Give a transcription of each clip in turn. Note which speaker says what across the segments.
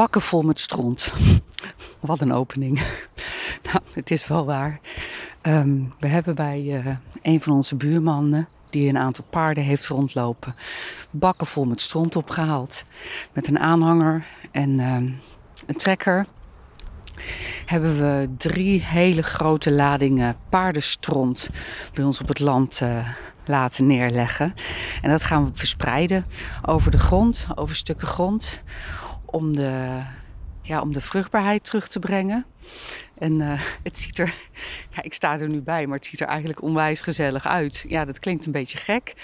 Speaker 1: bakken vol met stront. Wat een opening. nou, het is wel waar. Ehm, we hebben bij uh, een van onze buurmannen, die een aantal paarden heeft rondlopen, bakken vol met stront opgehaald. Met een aanhanger en um, een trekker hebben we drie hele grote ladingen paardenstront bij ons op het land uh, laten neerleggen. En dat gaan we verspreiden over de grond, over stukken grond, om de, ja, om de vruchtbaarheid terug te brengen. En uh, het ziet er, ik sta er nu bij, maar het ziet er eigenlijk onwijs gezellig uit. Ja, dat klinkt een beetje gek,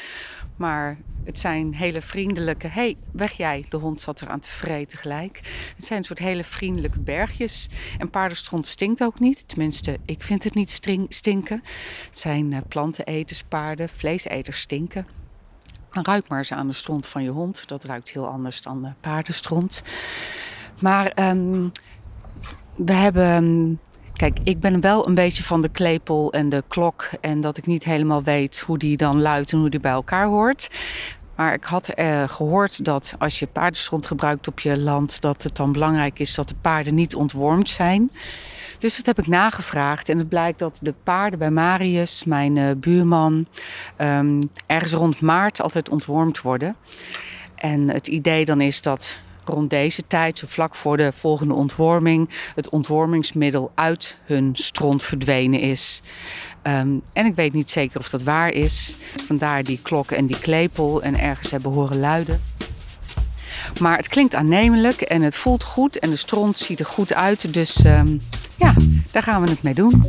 Speaker 1: maar het zijn hele vriendelijke. hey, weg jij. De hond zat er aan te vreten gelijk. Het zijn een soort hele vriendelijke bergjes. En paardenstront stinkt ook niet. Tenminste, ik vind het niet stinken. Het zijn uh, planteneters, paarden, vleeseters stinken. Ruik maar eens aan de stront van je hond. Dat ruikt heel anders dan uh, paardenstront. Maar um, we hebben Kijk, ik ben wel een beetje van de klepel en de klok. En dat ik niet helemaal weet hoe die dan luidt en hoe die bij elkaar hoort. Maar ik had uh, gehoord dat als je paardenstront gebruikt op je land, dat het dan belangrijk is dat de paarden niet ontwormd zijn. Dus dat heb ik nagevraagd. En het blijkt dat de paarden bij Marius, mijn uh, buurman, um, ergens rond maart altijd ontwormd worden. En het idee dan is dat rond deze tijd, zo vlak voor de volgende ontworming, het ontwormingsmiddel uit hun stront verdwenen is. Um, en ik weet niet zeker of dat waar is. Vandaar die klok en die klepel en ergens hebben horen luiden. Maar het klinkt aannemelijk en het voelt goed en de stront ziet er goed uit. Dus um, ja, daar gaan we het mee doen.